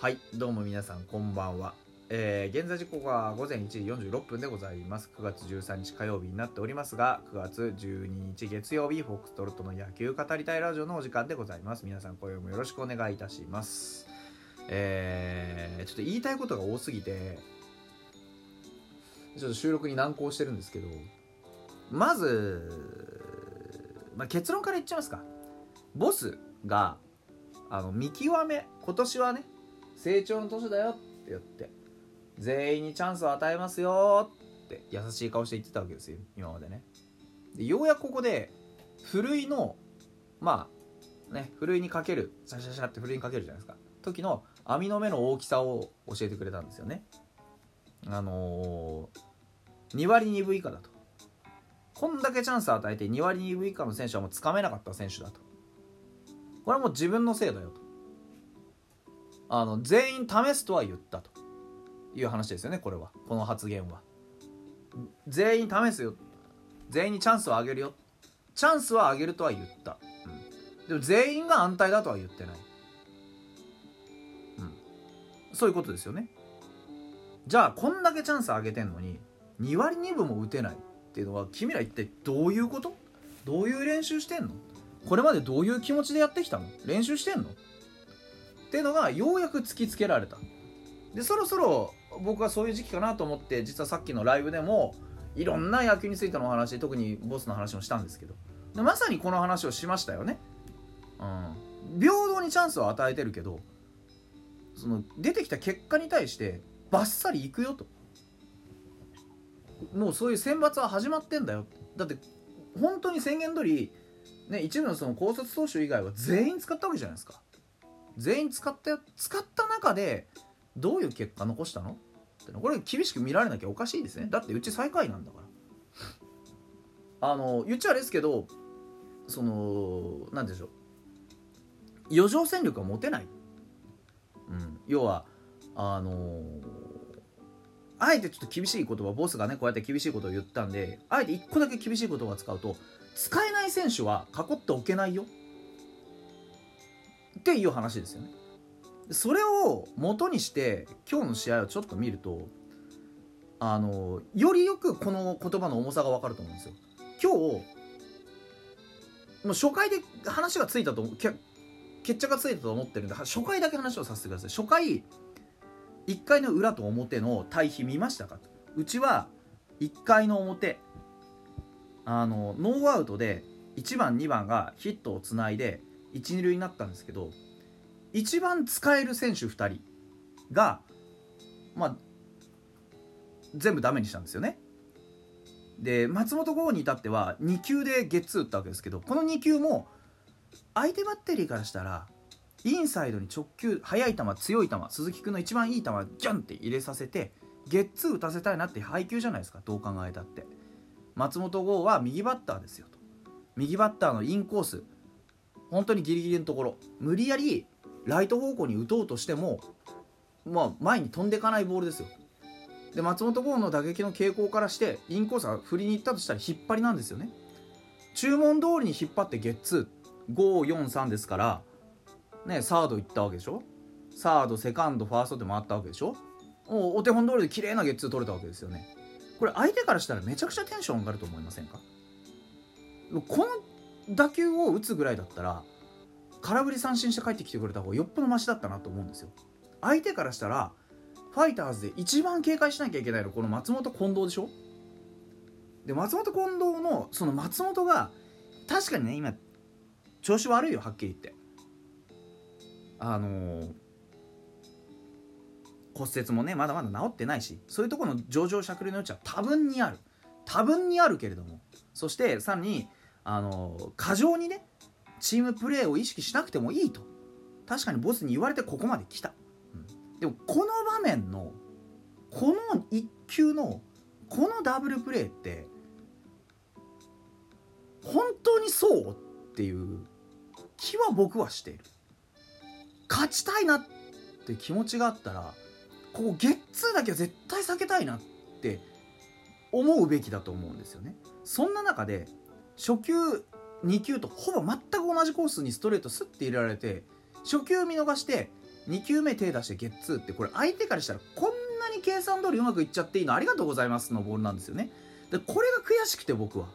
はいどうも皆さんこんばんは、えー、現在時刻は午前1時46分でございます。9月13日火曜日になっておりますが9月12日月曜日フォックストロットの野球語りたいラジオのお時間でございます。皆さん今夜もよろしくお願いいたします。えー、ちょっと言いたいことが多すぎてちょっと収録に難航してるんですけどまず、まあ、結論から言っちゃいますか。ボスがあの見極め今年はね成長の年だよって言って全員にチャンスを与えますよって優しい顔して言ってたわけですよ今までね。でようやくここでふるいのまあねふるいにかけるシャシャシャってふるいにかけるじゃないですか。時の網の目の大きさを教えてくれたんですよね。あのー、2割2分以下だと。こんだけチャンスを与えて2割2分以下の選手はもうつかめなかった選手だと。これはもう自分のせいだよと。あの全員試すとは言ったという話ですよねこれは。この発言は。全員試すよ。全員にチャンスをあげるよ。チャンスはあげるとは言った、うん、でも全員が安泰だとは言ってない、うん、そういうことですよね。じゃあこんだけチャンスあげてんのに2割2分も打てないっていうのは君ら一体どういうこと？どういう練習してんの？これまでどういう気持ちでやってきたの？練習してんの？っていうのがようやく突きつけられた。でそろそろ僕はそういう時期かなと思って実はさっきのライブでもいろんな野球についてのお話特にボスの話もしたんですけど。でまさにこの話をしましたよね、うん、平等にチャンスを与えてるけどその出てきた結果に対してバッサリいくよと。もうそういう選抜は始まってんだよ。だって本当に宣言通りね一部のその高卒投手以外は全員使ったわけじゃないですか。全員使った使った中でどういう結果残したの？ってこれ厳しく見られなきゃおかしいですね。だってうち最下位なんだから。あの言っちゃあれですけどその何でしょう。余剰戦力が持てない、うん、要はあのあえてちょっと厳しい言葉ボスがねこうやって厳しいことを言ったんであえて1個だけ厳しい言葉を使うと使えない選手は囲っておけないよ。っていう話ですよね。それを元にして今日の試合をちょっと見るとあのよりよくこの言葉の重さが分かると思うんですよ。今日もう初回で話がついたと決着がついたと思ってるんで初回だけ話をさせてください。初回1回の裏と表の対比見ましたか？うちは1回の表あのノーアウトで1番2番がヒットをつないで1、2塁になったんですけど一番使える選手2人が、まあ、全部ダメにしたんですよね。で松本剛に至っては2球でゲッツー打ったわけですけどこの2球も相手バッテリーからしたらインサイドに直球速い球強い球鈴木君の一番いい球ギャンって入れさせてゲッツー打たせたいなって配球じゃないですかどう考えたって松本剛は右バッターですよと右バッターのインコース本当にギリギリのところ。無理やりライト方向に打とうとしても、まあ、前に飛んでいかないボールですよ。で松本剛の打撃の傾向からしてインコースが振りに行ったとしたら引っ張りなんですよね。注文通りに引っ張ってゲッツー。543ですからねサード行ったわけでしょ？サードセカンドファーストで回ったわけでしょ？おお手本通りで綺麗なゲッツー取れたわけですよね。これ相手からしたらめちゃくちゃテンション上がると思いませんか？この打球を打つぐらいだったら空振り三振して帰ってきてくれた方がよっぽどマシだったなと思うんですよ。相手からしたらファイターズで一番警戒しなきゃいけないのこの松本近藤でしょ？で松本近藤のその松本が確かにね今調子悪いよはっきり言って。あのー、骨折もねまだまだ治ってないしそういうところの上場しゃくりの余地は多分にある。多分にあるけれども。そしてさらにあの過剰にねチームプレーを意識しなくてもいいと。確かにボスに言われてここまで来た、うん、でもこの場面のこの1球のこのダブルプレーって本当にそうっていう気は僕はしている。勝ちたいなって気持ちがあったらここゲッツーだけは絶対避けたいなって思うべきだと思うんですよね。そんな中で初球2球とほぼ全く同じコースにストレートスッて入れられて初球見逃して2球目手出してゲッツーってこれ相手からしたらこんなに計算通りうまくいっちゃっていいのありがとうございますのボールなんですよね。でこれが悔しくて僕は。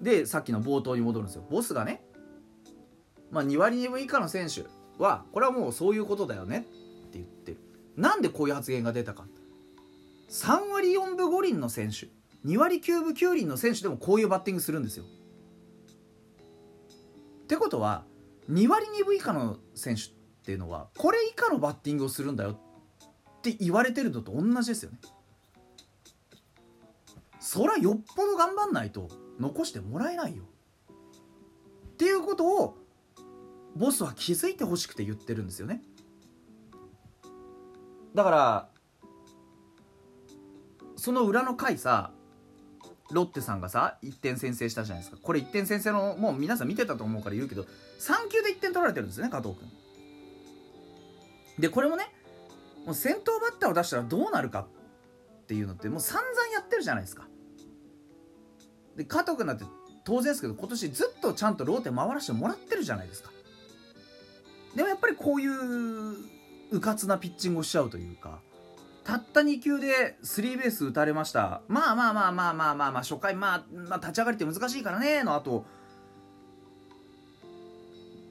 でさっきの冒頭に戻るんですよ。ボスがね、まあ、2割2分以下の選手はこれはもうそういうことだよねって言ってる。なんでこういう発言が出たか。3割4分5厘の選手。2割9分9厘の選手でもこういうバッティングするんですよ。ってことは2割2分以下の選手っていうのはこれ以下のバッティングをするんだよ。って言われてるのと同じですよね。そりゃよっぽど頑張んないと残してもらえないよ。っていうことをボスは気づいてほしくて言ってるんですよね。だからその裏の回さロッテさんがさ1点先制したじゃないですか。これ1点先制のもう皆さん見てたと思うから言うけど3球で1点取られてるんですね加藤君。でこれもねもう先頭バッターを出したらどうなるかっていうのってもう散々やってるじゃないですか。で加藤君だって当然ですけど今年ずっとちゃんとローテ回らせてもらってるじゃないですか。でもやっぱりこういううかつなピッチングをしちゃうというかたった2球でスリーベース打たれました。まあまあまあまあまあまあまあ初回まあ、まあ、立ち上がりって難しいからねのあと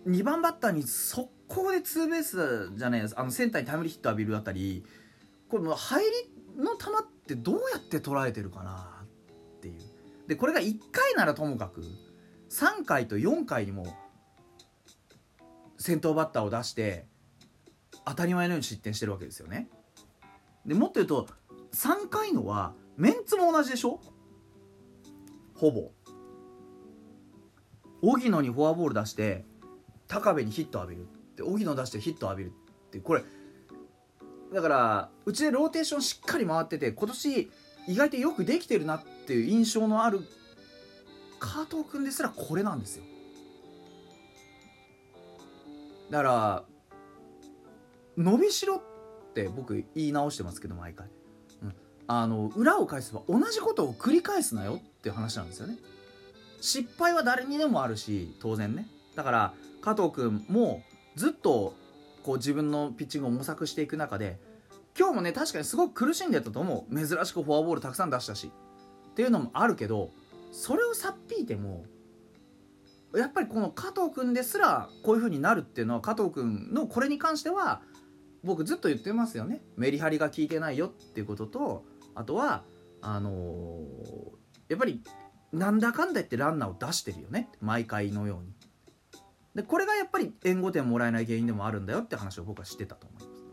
2番バッターに速攻でツーベースじゃないです。あのセンターにタイムリーヒット浴びるあたり。これもう入りの球ってどうやって捉えてるかなっていう。でこれが1回ならともかく3回と4回にも先頭バッターを出して当たり前のように失点してるわけですよね。でもっと言うと3回のはメンツも同じでしょ？ほぼ。荻野にフォアボール出して高部にヒット浴びる。で荻野出してヒット浴びるってこれだからうちでローテーションしっかり回ってて今年意外とよくできてるなっていう印象のある加藤君ですらこれなんですよ。だから伸びしろってって僕言い直してますけど毎回、うん、あの裏を返せば同じことを繰り返すなよっていう話なんですよね。失敗は誰にでもあるし当然ね。だから加藤君もずっとこう自分のピッチングを模索していく中で今日もね確かにすごく苦しんでたと思う。珍しくフォアボールたくさん出したし。っていうのもあるけどそれをさっぴいてもやっぱりこの加藤君ですらこういう風になるっていうのは加藤君のこれに関しては僕ずっと言ってますよね。メリハリが効いてないよっていうこととあとはあのー、やっぱりなんだかんだ言ってランナーを出してるよね。毎回のように。でこれがやっぱり援護点もらえない原因でもあるんだよって話を僕はしてたと思います。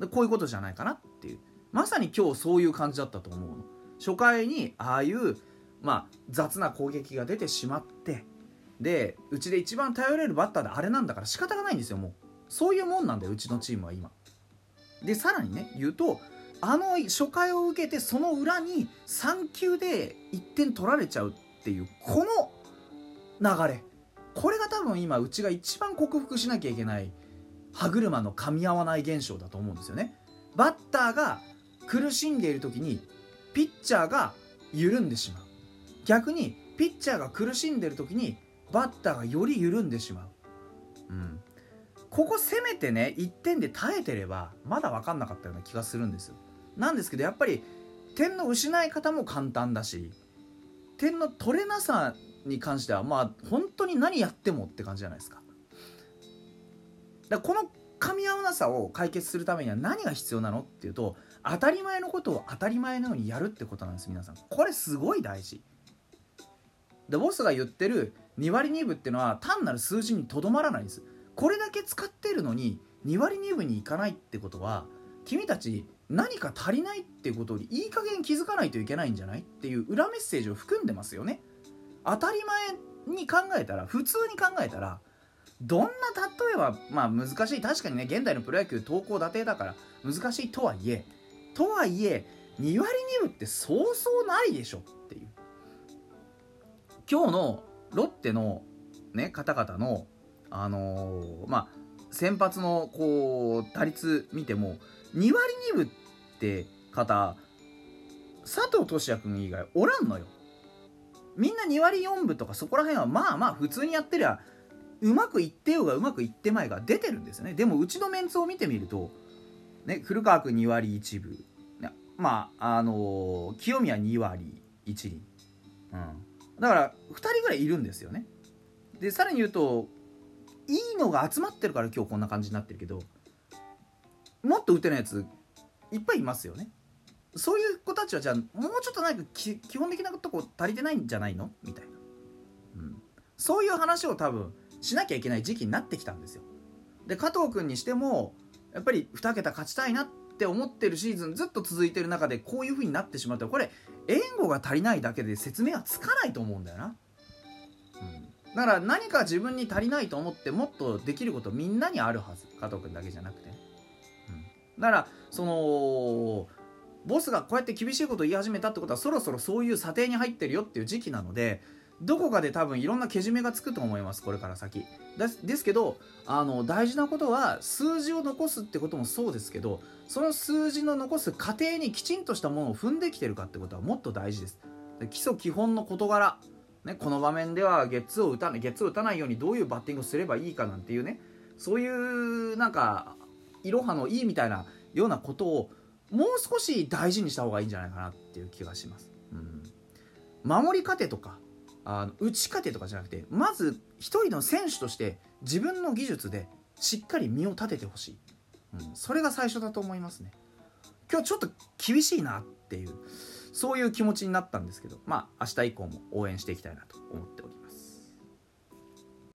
でこういうことじゃないかなっていう。まさに今日そういう感じだったと思うの。初回にああいうまあ雑な攻撃が出てしまってでうちで一番頼れるバッターであれなんだから仕方がないんですよもう。そういうもんなんだようちのチームは今。でさらにね言うとあの初回を受けてその裏に3球で1点取られちゃうっていうこの流れ。これが多分今うちが一番克服しなきゃいけない歯車の噛み合わない現象だと思うんですよね。バッターが苦しんでいる時にピッチャーが緩んでしまう。逆にピッチャーが苦しんでる時にバッターがより緩んでしまう、うん、ここせめてね1点で耐えてればまだ分かんなかったような気がするんですよ。なんですけどやっぱり点の失い方も簡単だし点の取れなさに関してはまあ本当に何やってもって感じじゃないですか。だかこの噛み合わなさを解決するためには何が必要なのっていうと当たり前のことを当たり前のようにやるってことなんです皆さん。これすごい大事。でボスが言ってる2割2分っていうのは単なる数字にとどまらないんです。これだけ使ってるのに2割2分にいかないってことは君たち何か足りないってことにいい加減気づかないといけないんじゃない？っていう裏メッセージを含んでますよね。当たり前に考えたら普通に考えたらどんな例えばまあ難しい。確かにね現代のプロ野球投稿打定だから難しいとはいえとはいえ2割2分ってそうそうないでしょっていう。今日のロッテのね方々のあのー、まあ先発のこう打率見ても2割2分って方佐藤俊也君以外おらんのよ。みんな2割4分とかそこら辺はまあまあ普通にやってりゃうまくいってようがうまくいってまいが出てるんですよね。でもうちのメンツを見てみると、ね、古川君2割1分。まああのー、清宮2割1厘、うん、だから2人ぐらいいるんですよね。でさらに言うといいのが集まってるから今日こんな感じになってるけどもっと打てないやついっぱいいますよね。そういう子たちはじゃあもうちょっとなんか基本的なとこ足りてないんじゃないの？みたいな、うん、そういう話を多分しなきゃいけない時期になってきたんですよ。で加藤君にしてもやっぱり2桁勝ちたいなって思ってるシーズンずっと続いてる中でこういう風になってしまったらこれ援護が足りないだけで説明はつかないと思うんだよな、だから何か自分に足りないと思ってもっとできることみんなにあるはず加藤君だけじゃなくて、うん、だからそのボスがこうやって厳しいことを言い始めたってことはそろそろそういう査定に入ってるよっていう時期なのでどこかで多分いろんなけじめがつくと思いますこれから先。ですけどあの大事なことは数字を残すってこともそうですけどその数字の残す過程にきちんとしたものを踏んできてるかってことはもっと大事です。基礎基本の事柄。ね、この場面ではゲッツーを打たないゲッツーを打たないようにどういうバッティングをすればいいかなんていうねそういうなんかいろはのいいみたいなようなことをもう少し大事にした方がいいんじゃないかなっていう気がします。うん、守り方とかあの打ち方とかじゃなくてまず一人の選手として自分の技術でしっかり身を立ててほしい、うん、それが最初だと思いますね。今日ちょっと厳しいなっていう。そういう気持ちになったんですけどまあ明日以降も応援していきたいなと思って